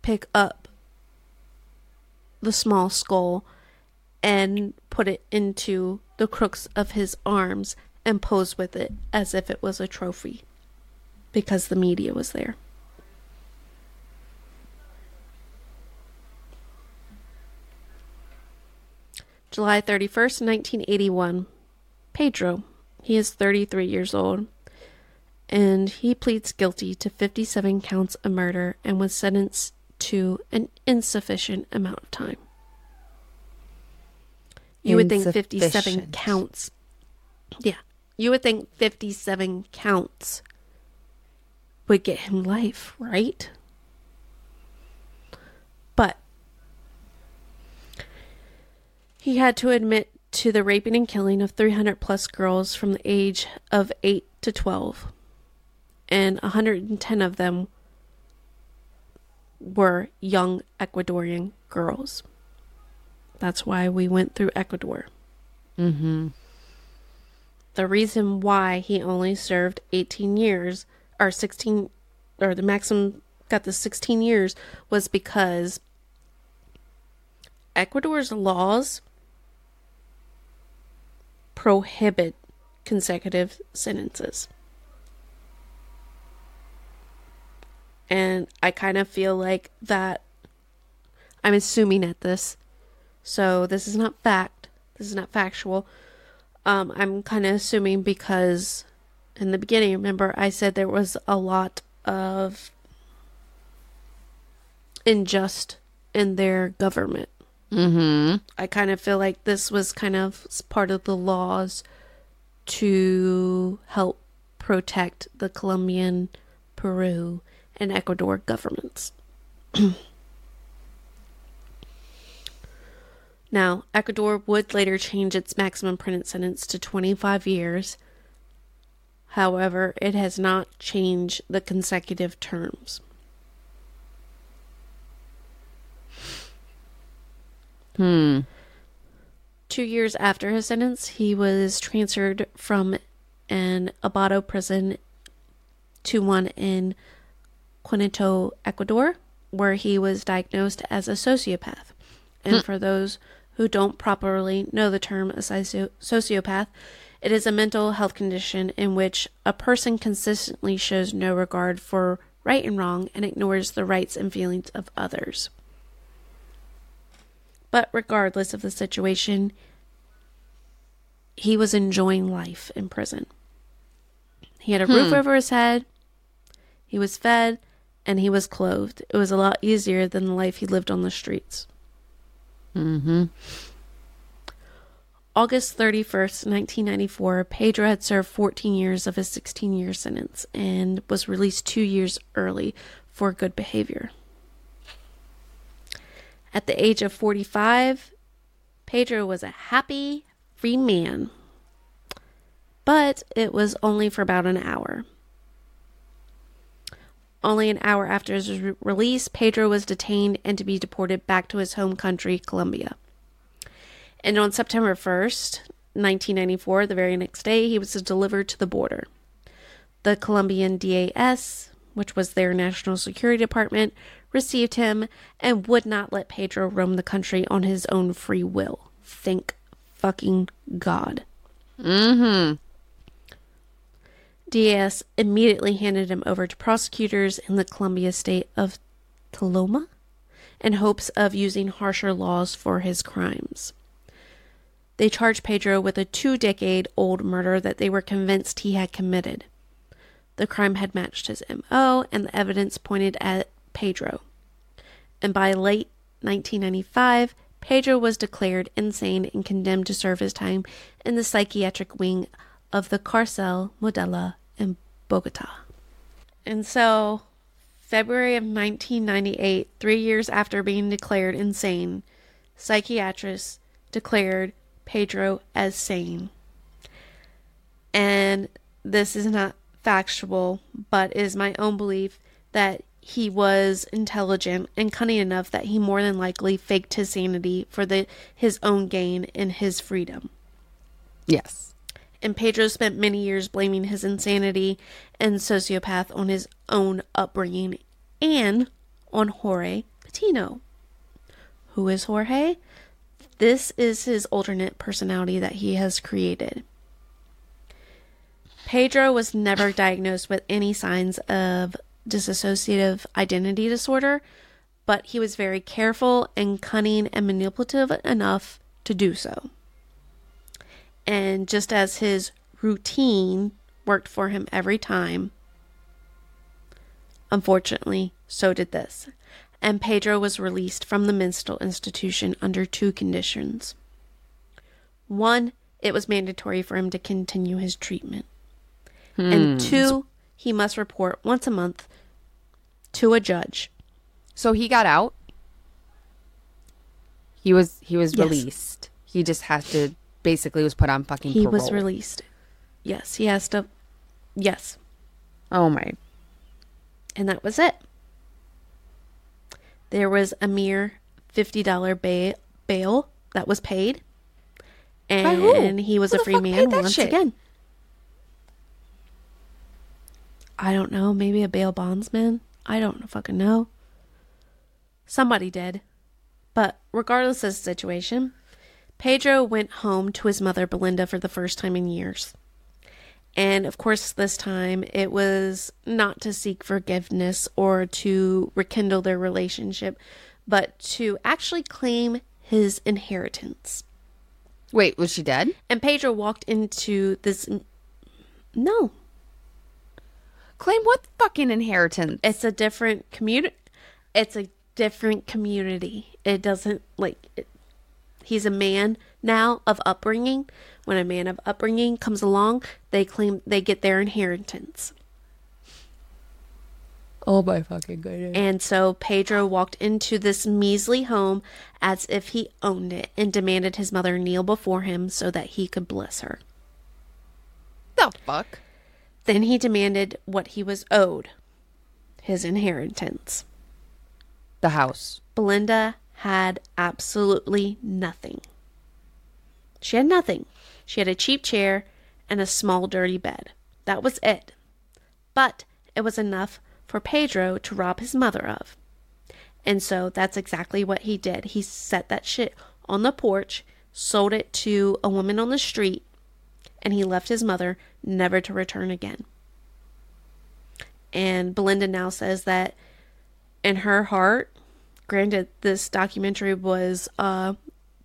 pick up the small skull and put it into the crooks of his arms and pose with it as if it was a trophy because the media was there. July 31st, 1981. Pedro. He is 33 years old. And he pleads guilty to 57 counts of murder and was sentenced to an insufficient amount of time. You would think 57 counts. Yeah. You would think 57 counts would get him life, right? But he had to admit to the raping and killing of 300 plus girls from the age of 8 to 12. And 110 of them were young Ecuadorian girls. That's why we went through Ecuador. Mm-hmm. The reason why he only served 18 years or 16 or the maximum got the 16 years was because Ecuador's laws prohibit consecutive sentences. And I kind of feel like that I'm assuming at this. So this is not fact. This is not factual. Um, I'm kind of assuming because in the beginning, remember, I said there was a lot of unjust in their government. Mm-hmm. I kind of feel like this was kind of part of the laws to help protect the Colombian, Peru, and Ecuador governments. [clears throat] now, Ecuador would later change its maximum prison sentence to 25 years. However, it has not changed the consecutive terms. Hmm. Two years after his sentence, he was transferred from an Ambato prison to one in Quinito, Ecuador, where he was diagnosed as a sociopath. And for those who don't properly know the term a socio- sociopath, it is a mental health condition in which a person consistently shows no regard for right and wrong and ignores the rights and feelings of others. But regardless of the situation, he was enjoying life in prison. He had a roof over his head, he was fed, and he was clothed. It was a lot easier than the life he lived on the streets. Mm-hmm. August 31st, 1994, Pedro had served 14 years of his 16 year sentence and was released two years early for good behavior. At the age of 45, Pedro was a happy, free man. But it was only for about an hour. Only an hour after his re- release, Pedro was detained and to be deported back to his home country, Colombia. And on September 1st, 1994, the very next day, he was delivered to the border. The Colombian DAS, which was their national security department, received him and would not let Pedro roam the country on his own free will. Thank fucking God. Mm-hmm. DAS immediately handed him over to prosecutors in the Colombia state of Tolima in hopes of using harsher laws for his crimes. They charged Pedro with a two decade old murder that they were convinced he had committed. The crime had matched his MO, and the evidence pointed at Pedro. And by late 1995, Pedro was declared insane and condemned to serve his time in the psychiatric wing of the Carcel Modelo in Bogota. And so, February of 1998, three years after being declared insane, psychiatrists declared Pedro as sane. And this is not factual, but is my own belief that he was intelligent and cunning enough that he more than likely faked his sanity for the his own gain and his freedom. Yes. And Pedro spent many years blaming his insanity and sociopath on his own upbringing and on Jorge Patino. Who is Jorge? This is his alternate personality that he has created. Pedro was never diagnosed with any signs of dissociative identity disorder, but he was very careful and cunning and manipulative enough to do so. And just as his routine worked for him every time, unfortunately, so did this. And Pedro was released from the mental institution under two conditions. One, it was mandatory for him to continue his treatment. And hmm. two, he must report once a month to a judge. So he got out. He was he was Yes. released. He just has to basically was put on fucking He parole. was released. Yes, he has to. Yes. Oh my. And that was it. There was a mere $50 ba- bail that was paid. And he was Who a free man once shit? again. I don't know. Maybe a bail bondsman? I don't fucking know. Somebody did. But regardless of the situation, Pedro went home to his mother, Belinda, for the first time in years. And of course, this time it was not to seek forgiveness or to rekindle their relationship, but to actually claim his inheritance. Wait, was she dead? And Pedro walked into this. No, Claim what fucking inheritance? it's a different community. It's a different community. It doesn't like. It, he's a man now of upbringing. When a man of upbringing comes along, they claim they get their inheritance. Oh my fucking goodness. And so Pedro walked into this measly home as if he owned it and demanded his mother kneel before him so that he could bless her. the fuck? Then he demanded what he was owed his inheritance. The house. Belinda had absolutely nothing. She had nothing. She had a cheap chair and a small, dirty bed. That was it. But it was enough for Pedro to rob his mother of. And so that's exactly what he did. He set that shit on the porch, sold it to a woman on the street, and he left his mother never to return again. And Belinda now says that in her heart, granted, this documentary was uh,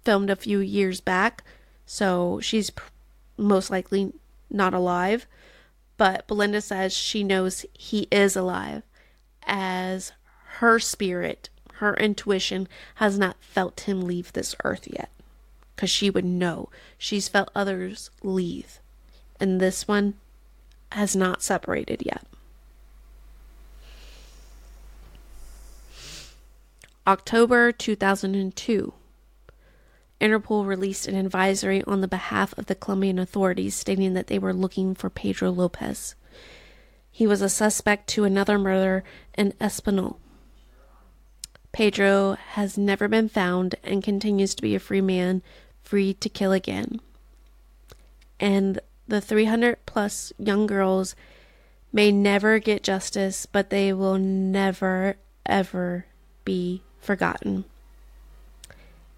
filmed a few years back, so she's pr- most likely not alive. But Belinda says she knows he is alive, as her spirit, her intuition, has not felt him leave this earth yet. Because she would know. She's felt others leave. And this one has not separated yet. October 2002. Interpol released an advisory on the behalf of the Colombian authorities stating that they were looking for Pedro Lopez. He was a suspect to another murder in Espinal. Pedro has never been found and continues to be a free man, free to kill again. And the 300 plus young girls may never get justice, but they will never, ever be forgotten.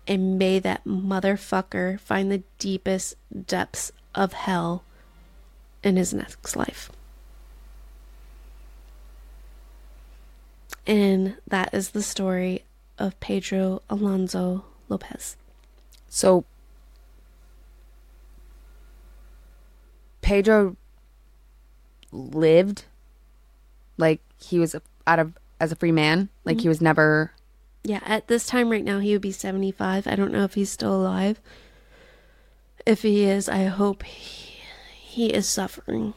And may that motherfucker find the deepest depths of hell in his next life. And that is the story of Pedro Alonso Lopez. So Pedro lived like he was out of as a free man, like he mm-hmm. was never Yeah, at this time right now, he would be 75. I don't know if he's still alive. If he is, I hope he, he is suffering.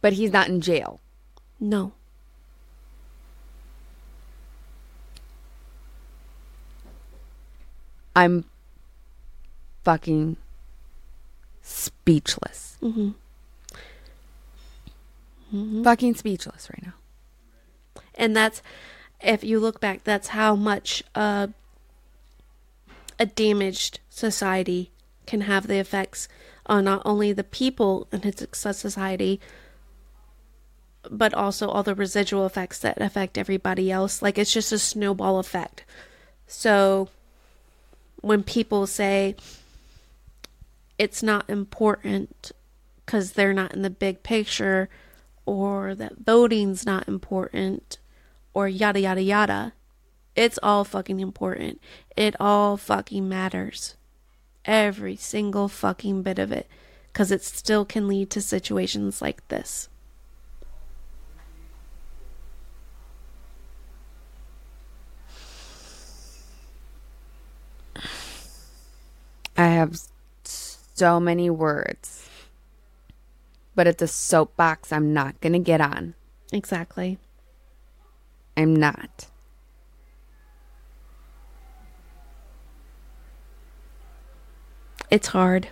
but he's not in jail. No. I'm fucking speechless. hmm Fucking speechless right now. And that's, if you look back, that's how much uh, a damaged society can have the effects on not only the people in its society, but also all the residual effects that affect everybody else. Like it's just a snowball effect. So when people say it's not important because they're not in the big picture or that voting's not important or yada yada yada, it's all fucking important. It all fucking matters. Every single fucking bit of it. Because it still can lead to situations like this. I have so many words. But it's a soapbox I'm not going to get on. Exactly. I'm not. It's hard.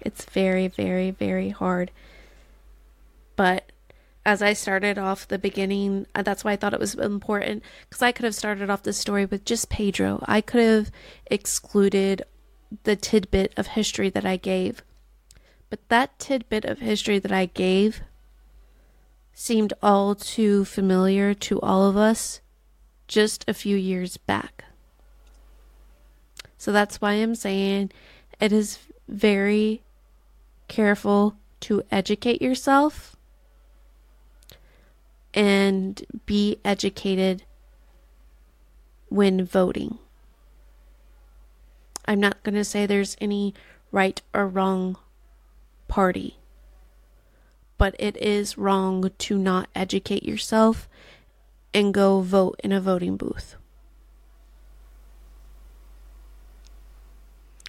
It's very, very, very hard. But as I started off the beginning, uh, that's why I thought it was important because I could have started off the story with just Pedro. I could have excluded the tidbit of history that I gave. But that tidbit of history that I gave seemed all too familiar to all of us just a few years back. So that's why I'm saying it is very careful to educate yourself and be educated when voting. I'm not going to say there's any right or wrong party, but it is wrong to not educate yourself and go vote in a voting booth.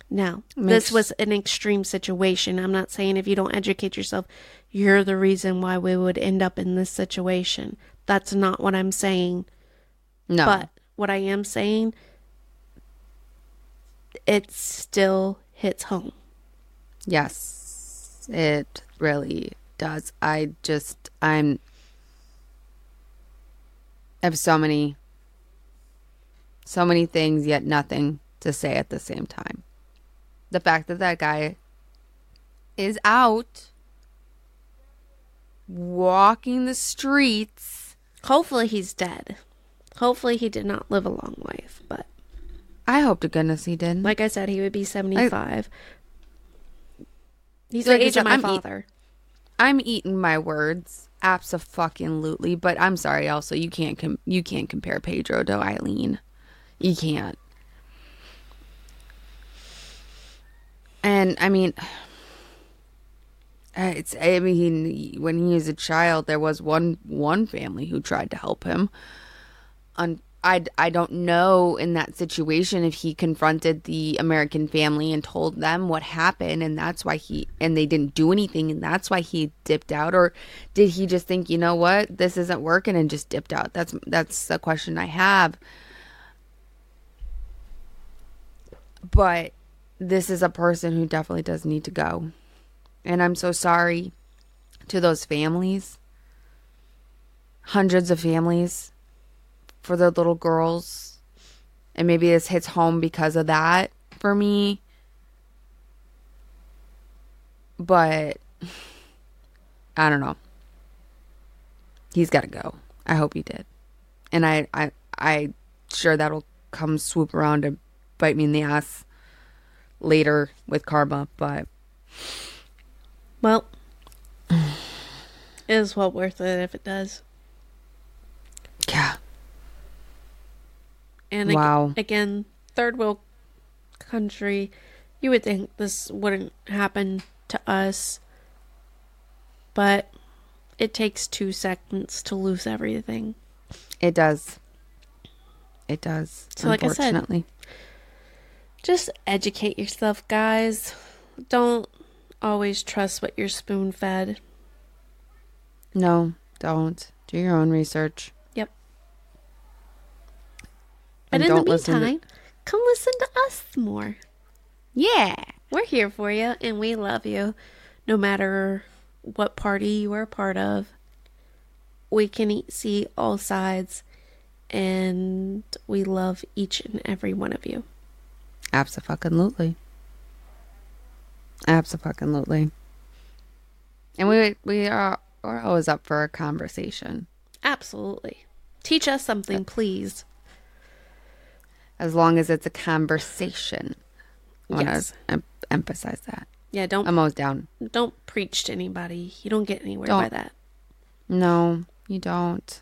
Now, Makes- this was an extreme situation. I'm not saying if you don't educate yourself, you're the reason why we would end up in this situation. That's not what I'm saying. No. But what I am saying, it still hits home. Yes, it really does. I just, I'm, I have so many, so many things, yet nothing to say at the same time. The fact that that guy is out walking the streets. Hopefully, he's dead. Hopefully, he did not live a long life. But I hope to goodness he did. like I said, he would be 75. He's Like the age of my I'm father. I'm eating my words, absolutely. But I'm sorry. Also, you can't com- you can't compare Pedro to Aileen. You can't. And I mean, [sighs] it's I mean, when he was a child, there was one one family who tried to help him. On I I don't know in that situation if he confronted the American family and told them what happened, and that's why he and they didn't do anything, and that's why he dipped out, or did he just think, you know what, this isn't working, and just dipped out? That's that's the question I have. But this is a person who definitely does need to go. And I'm so sorry to those families, hundreds of families, for their little girls. And maybe this hits home because of that for me. But [laughs] I don't know. He's got to go. I hope he did. And I, I, I sure that'll come swoop around and bite me in the ass later with karma. But Well, [sighs] it is well worth it if it does. yeah, And Wow. again, third world country, you would think this wouldn't happen to us, but it takes two seconds to lose everything. it does. It does. So like I said- unfortunately. Just educate yourself, guys. Don't always trust what you're spoon fed. No, don't. Do your own research. But in the listen to- meantime, come listen to us more. Yeah. We're here for you and we love you no matter what party you are a part of. We can see all sides and we love each and every one of you. Absolutely. Absolutely. And we we are we're always up for a conversation. Absolutely. Teach us something, uh, please. As long as it's a conversation. I want Yes. to em- emphasize that. Yeah, don't I'm always down. don't preach to anybody. You don't get anywhere by Don't. that. No, you don't.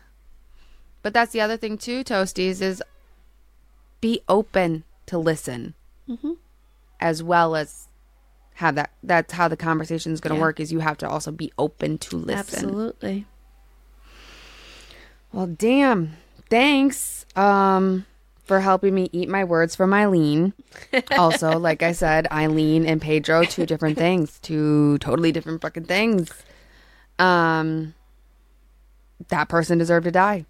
But that's the other thing too, Toasties, is be open to listen, hmm as well as have that. That's how the conversation is going to Yeah. work. Is you have to also be open to listen. Absolutely. Well, damn. Thanks um for helping me eat my words from Aileen. [laughs] also, like I said, Aileen and Pedro, two different things, two totally different fucking things. Um that person deserved to die.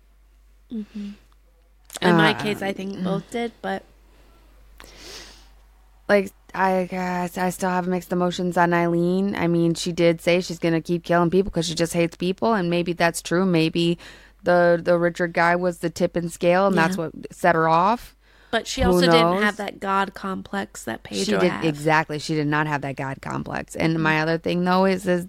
In my Uh, case, I think both did, but Like I guess I still have mixed emotions on Aileen. I mean, she did say she's gonna keep killing people because she just hates people, and maybe that's true. Maybe the the Richard guy was the tip and scale, and that's what set her off. but she also didn't have that god complex that Pedro she did has. exactly. She did not have that god complex. And mm-hmm. my other thing though is is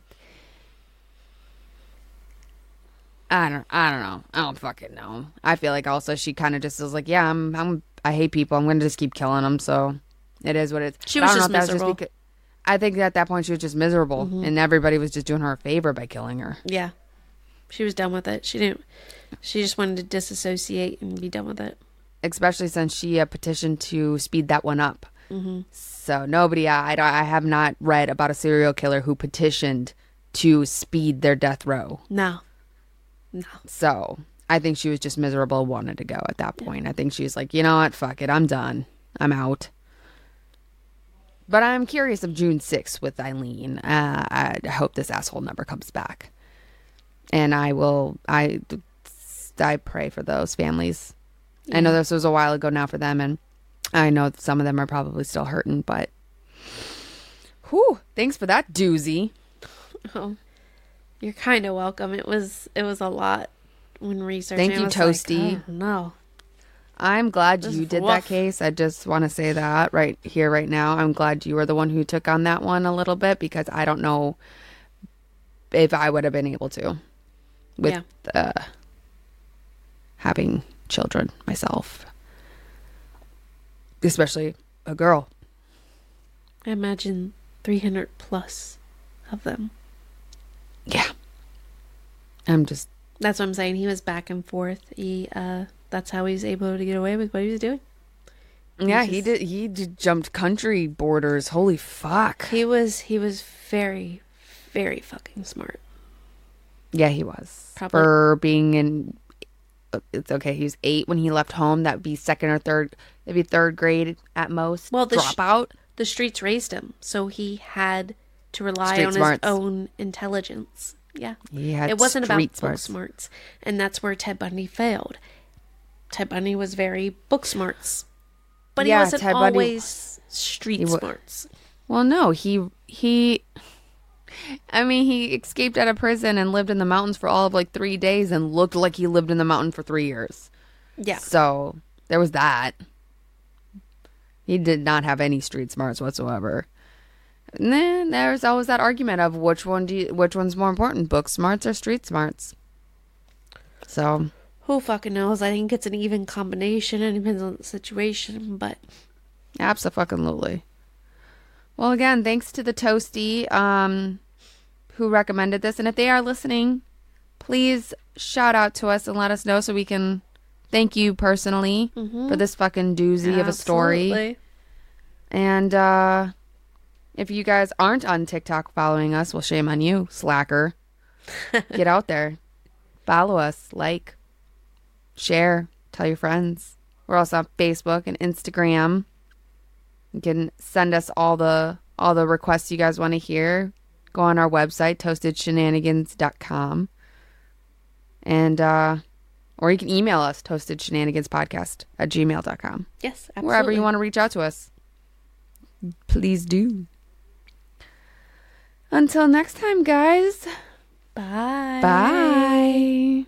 I don't I don't know. I don't fucking know. I feel like also she kind of just was like, yeah, I'm I'm I hate people. I'm going to just keep killing them. So it is what it is. She was don't just know if that miserable. becau- I think at that point she was just miserable, mm-hmm. and everybody was just doing her a favor by killing her. Yeah. She was done with it. She didn't she just wanted to disassociate and be done with it. especially since she uh, petitioned to speed that one up. So nobody, I, I, I have not read about a serial killer who petitioned to speed their death row. No. No. So I think she was just miserable, wanted to go at that point. I think she was like, you know what, fuck it, I'm done, I'm out. but I'm curious of June 6th with Aileen. Uh, I hope this asshole never comes back. And I will, I, I pray for those families. I know this was a while ago now for them, and I know some of them are probably still hurting, but whew, thanks for that doozy. Oh, you're kind of welcome. It was it was a lot when researching. Thank you, was like, Toasty. oh, no, I'm glad This you did that case. I just want to say that right here, right now. I'm glad you were the one who took on that one a little bit because I don't know if I would have been able to with uh, having children myself, especially a girl. I imagine 300 plus of them. Yeah. I'm just, That's what I'm saying. He was back and forth. He uh, that's how he was able to get away with what he was doing. yeah, he just- did, he did, jumped country borders. Holy fuck. He was he was very very fucking smart. Yeah, he was. Probably- For being in uh, it's okay, he was eight when he left home. That'd be second or third maybe third grade at most. Well, the sh- The streets raised him, so he had to rely Street on smarts. his own intelligence. Yeah. he had it wasn't about street book smarts. smarts. And that's where Ted Bundy failed. Ted Bundy was very book smarts. But Yeah, he wasn't Ted Bundy always street He wa- smarts. Well, no, he he I mean, he escaped out of prison and lived in the mountains for all of like 3 days and looked like he lived in the mountain for 3 years. Yeah. So, there was that. He did not have any street smarts whatsoever. And then there's always that argument of which one do you, which one's more important, book smarts or street smarts. So, Who fucking knows? I think it's an even combination. It depends on the situation, but Absolutely. Well, again, thanks to the Toasty um, who recommended this. And if they are listening, please shout out to us and let us know so we can thank you personally for this fucking doozy of a story. Absolutely. And uh, if you guys aren't on TikTok following us, well, shame on you, slacker. [laughs] Get out there, follow us, like, share, tell your friends. We're also on Facebook and Instagram. You can send us all the all the requests you guys want to hear. Go on our website, toastedshenanigans.com. And uh or you can email us, toastedshenaniganspodcast at gmail.com Yes, absolutely. wherever you want to reach out to us. Please do. Until next time, guys. Bye. Bye.